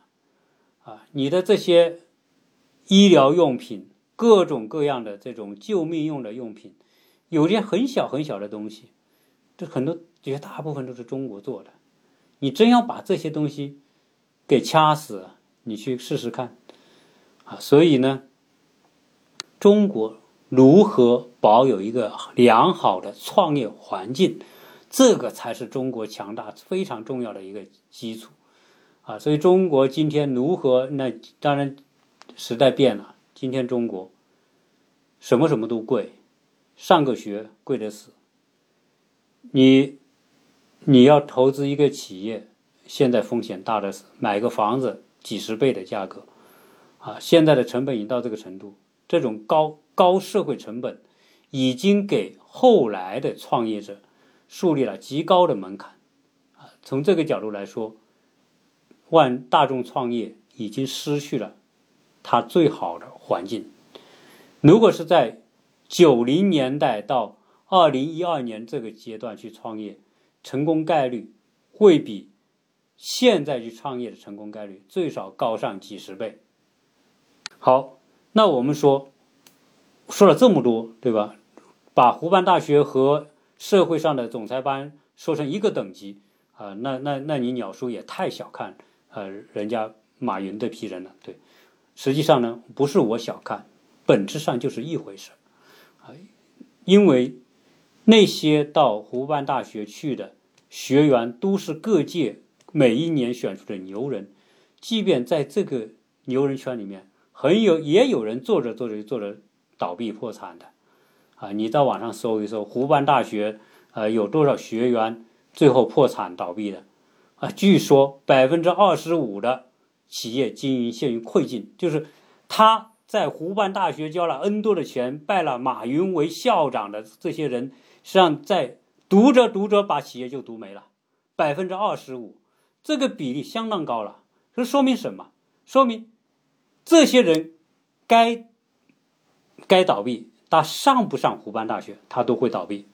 啊！你的这些医疗用品、各种各样的这种救命用的用品，有些很小很小的东西。这很多绝大部分都是中国做的，你真要把这些东西给掐死，你去试试看啊！所以呢，中国如何保有一个良好的创业环境，这个才是中国强大非常重要的一个基础啊！所以中国今天如何？那当然时代变了，今天中国什么什么都贵，上个学贵的死。你，你要投资一个企业，现在风险大的是，买个房子几十倍的价格，啊，现在的成本已经到这个程度，这种高高社会成本已经给后来的创业者树立了极高的门槛，啊，从这个角度来说，万大众创业已经失去了它最好的环境。如果是在九零年代到二零一二年这个阶段去创业，成功概率会比现在去创业的成功概率最少高上几十倍。好，那我们说说了这么多，对吧？把湖畔大学和社会上的总裁班说成一个等级啊，那那那你鸟叔也太小看呃人家马云这批人了。对，实际上呢，不是我小看，本质上就是一回事。啊因为那些到湖畔大学去的学员都是各界每一年选出的牛人，即便在这个牛人圈里面，很有也有人做着做着就做着倒闭破产的，啊，你到网上搜一搜，湖畔大学呃有多少学员最后破产倒闭的，啊，据说百分之二十五的企业经营陷于困境，就是他。在湖畔大学交了 N 多的钱，拜了马云为校长的这些人，实际上在读着读着把企业就读没了，百分之二十五，这个比例相当高了。这说明什么？说明这些人该该倒闭，他上不上湖畔大学，他都会倒闭。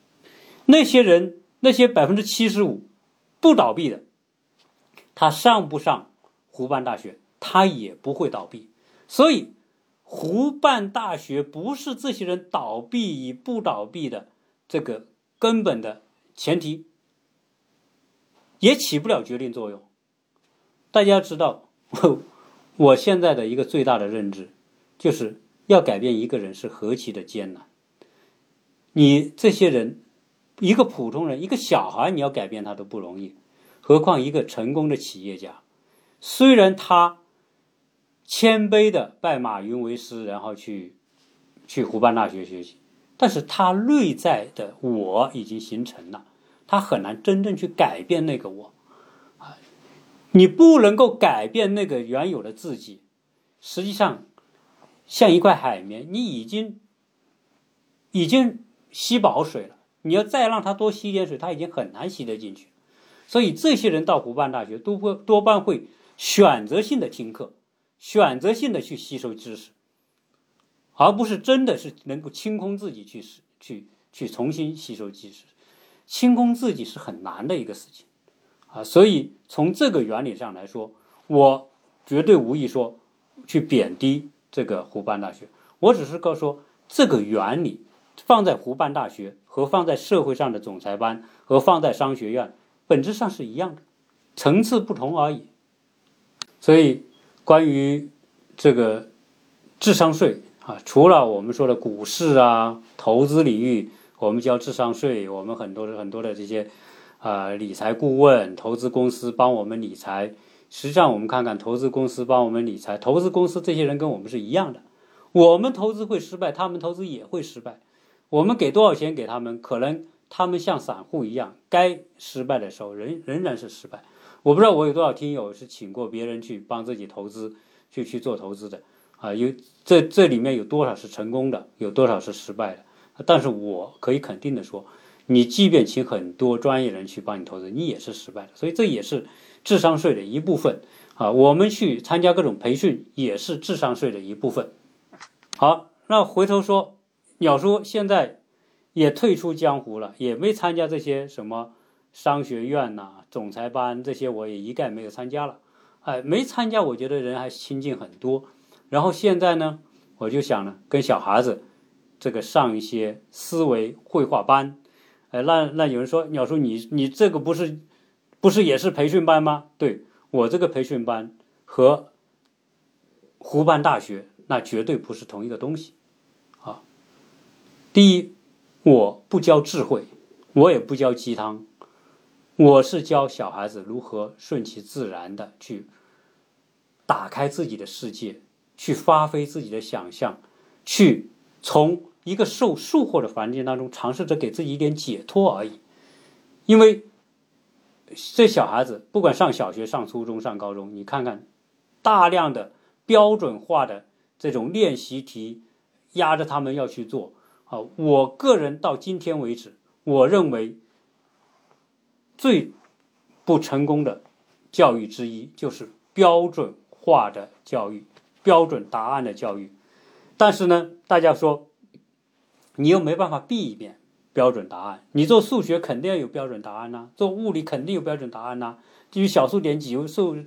那些人，那些百分之七十五不倒闭的，他上不上湖畔大学，他也不会倒闭。所以。湖畔大学不是这些人倒闭与不倒闭的这个根本的前提，也起不了决定作用。大家知道，我现在的一个最大的认知，就是要改变一个人是何其的艰难。你这些人，一个普通人，一个小孩，你要改变他都不容易，何况一个成功的企业家，虽然他。谦卑的拜马云为师，然后去去湖畔大学学习，但是他内在的我已经形成了，他很难真正去改变那个我！你不能够改变那个原有的自己，实际上像一块海绵，你已经已经吸饱水了，你要再让它多吸点水，它已经很难吸得进去。所以这些人到湖畔大学都会多半会选择性的听课。选择性的去吸收知识，而不是真的是能够清空自己去去去重新吸收知识，清空自己是很难的一个事情啊。所以从这个原理上来说，我绝对无意说去贬低这个湖畔大学，我只是告说这个原理放在湖畔大学和放在社会上的总裁班和放在商学院本质上是一样的，层次不同而已。所以。关于这个智商税啊，除了我们说的股市啊、投资领域，我们交智商税，我们很多很多的这些啊理财顾问、投资公司帮我们理财。实际上，我们看看投资公司帮我们理财，投资公司这些人跟我们是一样的。我们投资会失败，他们投资也会失败。我们给多少钱给他们，可能他们像散户一样，该失败的时候仍仍然是失败。我不知道我有多少听友是请过别人去帮自己投资，去去做投资的，啊，有这这里面有多少是成功的，有多少是失败的？但是我可以肯定的说，你即便请很多专业人去帮你投资，你也是失败的。所以这也是智商税的一部分啊。我们去参加各种培训也是智商税的一部分。好，那回头说，鸟叔现在也退出江湖了，也没参加这些什么。商学院呐，总裁班这些我也一概没有参加了，哎，没参加，我觉得人还亲近很多。然后现在呢，我就想呢，跟小孩子这个上一些思维绘画班，哎，那那有人说，鸟叔你你这个不是不是也是培训班吗？对我这个培训班和湖畔大学那绝对不是同一个东西啊。第一，我不教智慧，我也不教鸡汤。我是教小孩子如何顺其自然的去打开自己的世界，去发挥自己的想象，去从一个受束缚的环境当中尝试着给自己一点解脱而已。因为这小孩子不管上小学、上初中、上高中，你看看大量的标准化的这种练习题压着他们要去做啊。我个人到今天为止，我认为最不成功的教育之一就是标准化的教育，标准答案的教育。但是呢，大家说，你又没办法避免标准答案。你做数学肯定要有标准答案呐，做物理肯定有标准答案呐。至于小数点几位数，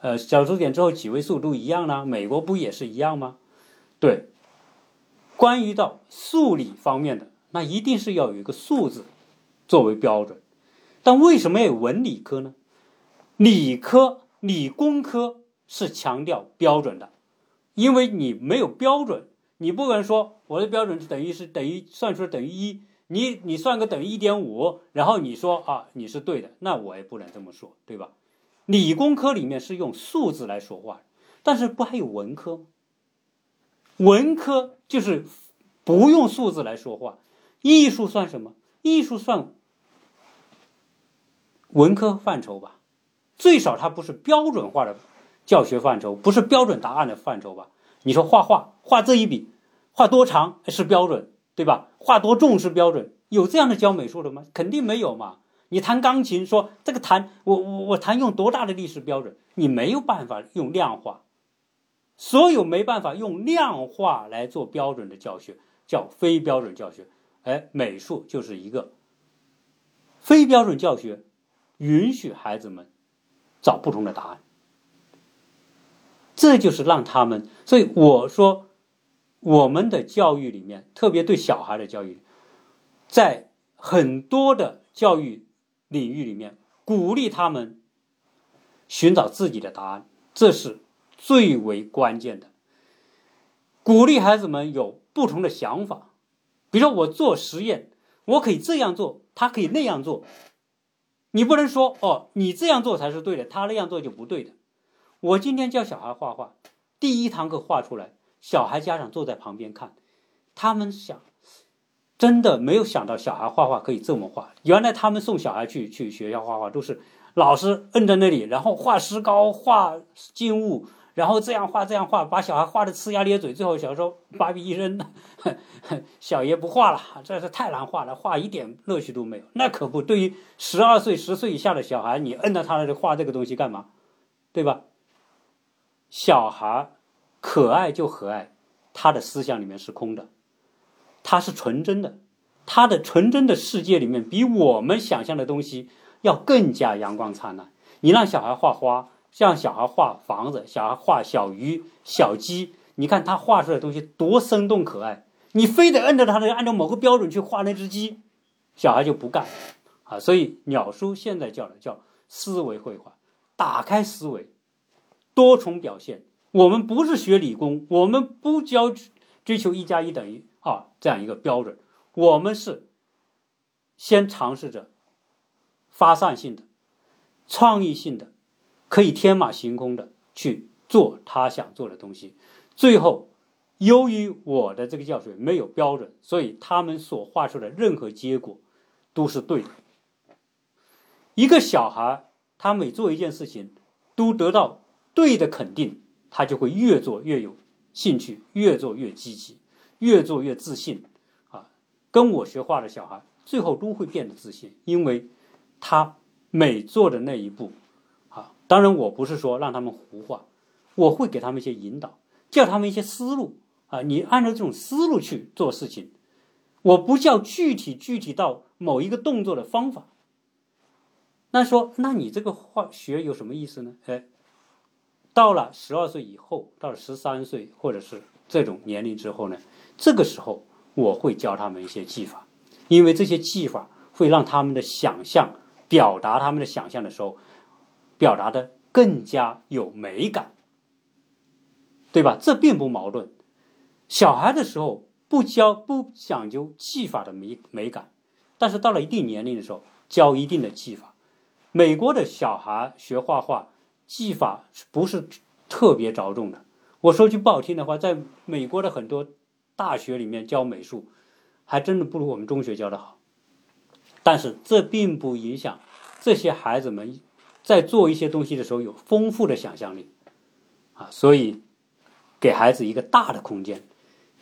呃，小数点之后几位数都一样呢？美国不也是一样吗？对。关于到数理方面的，那一定是要有一个数字作为标准。但为什么要有文理科呢？理科、理工科是强调标准的。因为你没有标准，你不能说我的标准是等于是等于算出来等于一，你你算个等于一点五，然后你说啊你是对的，那我也不能这么说，对吧？理工科里面是用数字来说话，但是不还有文科吗？文科就是不用数字来说话，艺术算什么？艺术算文科范畴吧，最少它不是标准化的。教学范畴不是标准答案的范畴吧？你说画画画这一笔，画多长是标准，对吧？画多重是标准，有这样的教美术的吗？肯定没有嘛。你弹钢琴，说这个弹我我我弹用多大的力是标准？你没有办法用量化，所有没办法用量化来做标准的教学叫非标准教学。哎，美术就是一个非标准教学，允许孩子们找不同的答案。这就是让他们，所以我说，我们的教育里面，特别对小孩的教育，在很多的教育领域里面，鼓励他们寻找自己的答案，这是最为关键的。鼓励孩子们有不同的想法，比如说我做实验，我可以这样做，他可以那样做，你不能说哦，你这样做才是对的，他那样做就不对的。我今天教小孩画画，第一堂课画出来，小孩家长坐在旁边看，他们想，真的没有想到小孩画画可以这么画。原来他们送小孩去去学校画画，都是老师摁在那里，然后画石膏、画静物，然后这样画这样画，把小孩画的呲牙咧嘴。最后小时候把笔一扔，小爷不画了，这是太难画了，画一点乐趣都没有。那可不，对于十二岁、十岁以下的小孩，你摁到他那里画这个东西干嘛？对吧？小孩可爱就可爱，他的思想里面是空的，他是纯真的，他的纯真的世界里面比我们想象的东西要更加阳光灿烂。你让小孩画花，让小孩画房子，小孩画小鱼、小鸡，你看他画出来的东西多生动可爱。你非得摁着他的按照某个标准去画那只鸡，小孩就不干啊。所以鸟叔现在叫的叫思维绘画，打开思维。多重表现，我们不是学理工，我们不教追求一加一等于二这样一个标准，我们是先尝试着发散性的、创意性的，可以天马行空的去做他想做的东西。最后，由于我的这个教学没有标准，所以他们所画出的任何结果都是对的。一个小孩，他每做一件事情，都得到。对的肯定，他就会越做越有兴趣，越做越积极，越做越自信。啊，跟我学画的小孩，最后都会变得自信，因为他每做的那一步，啊，当然我不是说让他们胡画，我会给他们一些引导，教他们一些思路。啊，你按照这种思路去做事情，我不叫具体具体到某一个动作的方法。那说，那你这个画学有什么意思呢？哎。到了十二岁以后，到了十三岁或者是这种年龄之后呢，这个时候我会教他们一些技法，因为这些技法会让他们的想象表达他们的想象的时候，表达的更加有美感，对吧？这并不矛盾。小孩的时候不教不讲究技法的美美感，但是到了一定年龄的时候教一定的技法。美国的小孩学画画。技法不是特别着重的。我说句不好听的话，在美国的很多大学里面教美术，还真的不如我们中学教的好。但是这并不影响这些孩子们在做一些东西的时候有丰富的想象力，啊，所以给孩子一个大的空间，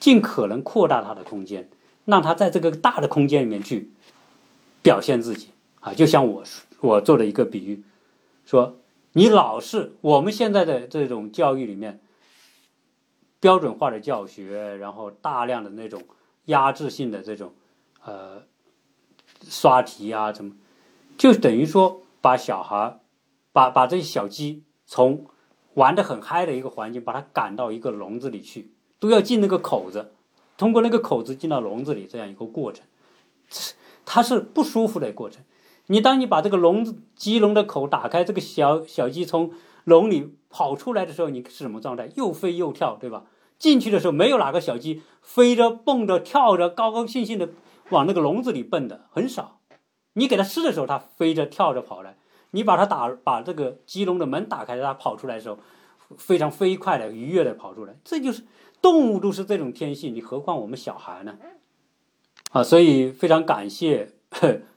尽可能扩大他的空间，让他在这个大的空间里面去表现自己啊。就像我我做的一个比喻，说你老是我们现在的这种教育里面标准化的教学，然后大量的那种压制性的这种呃刷题啊，怎么就等于说把小孩把把这些小鸡从玩的很嗨的一个环境，把它赶到一个笼子里去，都要进那个口子，通过那个口子进到笼子里，这样一个过程，它是不舒服的过程。你当你把这个笼子鸡笼的口打开，这个小小鸡从笼里跑出来的时候，你是什么状态？又飞又跳，对吧？进去的时候，没有哪个小鸡飞着、蹦着、跳着，高高兴兴的往那个笼子里蹦的，很少。你给它吃的时候，它飞着、跳着跑来。你把它打把这个鸡笼的门打开，它跑出来的时候，非常飞快的、愉悦的跑出来。这就是动物都是这种天性，你何况我们小孩呢？啊，所以非常感谢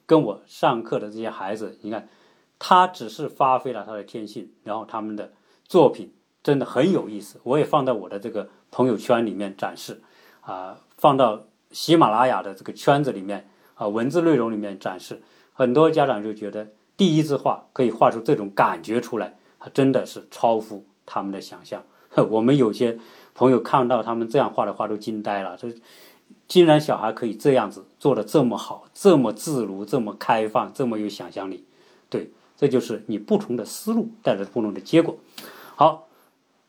跟我上课的这些孩子。你看，他只是发挥了他的天性，然后他们的作品真的很有意思。我也放在我的这个朋友圈里面展示，啊，放到喜马拉雅的这个圈子里面啊，文字内容里面展示。很多家长就觉得。第一次画可以画出这种感觉出来，真的是超乎他们的想象。<laughs> 我们有些朋友看到他们这样画的画都惊呆了，这竟然小孩可以这样子做的这么好，这么自如，这么开放，这么有想象力。对，这就是你不同的思路带来不同的结果。好，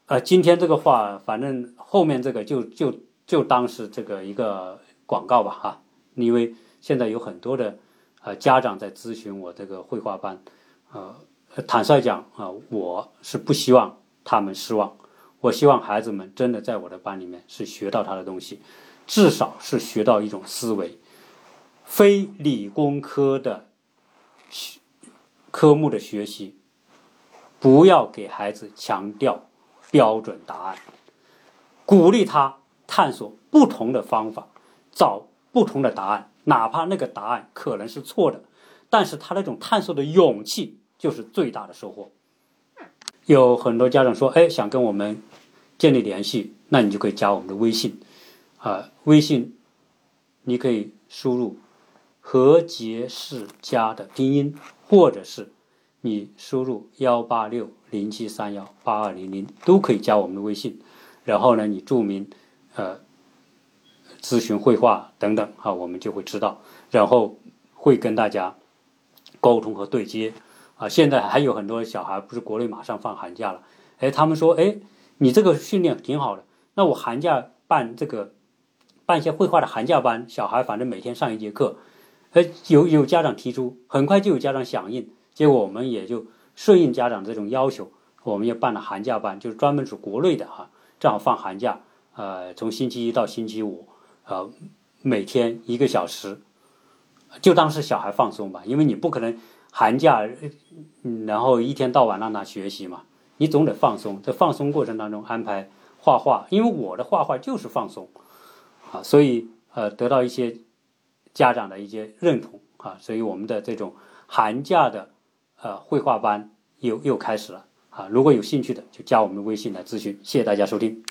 呃，今天这个话，反正后面这个就就就当是这个一个广告吧，哈，因为现在有很多的。呃，家长在咨询我这个绘画班，呃，坦率讲啊，我是不希望他们失望。我希望孩子们真的在我的班里面是学到他的东西，至少是学到一种思维。非理工科的科目的学习，不要给孩子强调标准答案，鼓励他探索不同的方法，找不同的答案。哪怕那个答案可能是错的，但是他那种探索的勇气就是最大的收获。有很多家长说：“哎，想跟我们建立联系，那你就可以加我们的微信，啊，微信你可以输入何杰世家的拼音，或者是你输入幺八六零七三幺八二零零，都可以加我们的微信。然后呢，你注明呃。”咨询绘画等等啊，我们就会知道，然后会跟大家沟通和对接啊。现在还有很多小孩，不是国内马上放寒假了，哎，他们说，哎，你这个训练挺好的，那我寒假办这个办一些绘画的寒假班，小孩反正每天上一节课，呃，有有家长提出，很快就有家长响应，结果我们也就顺应家长这种要求，我们也办了寒假班，就是专门是国内的哈，正好放寒假，呃，从星期一到星期五。呃，每天一个小时，就当是小孩放松吧，因为你不可能寒假，然后一天到晚让他学习嘛，你总得放松。在放松过程当中安排画画，因为我的画画就是放松，啊，所以呃得到一些家长的一些认同啊，所以我们的这种寒假的呃绘画班又又开始了啊，如果有兴趣的就加我们微信来咨询，谢谢大家收听。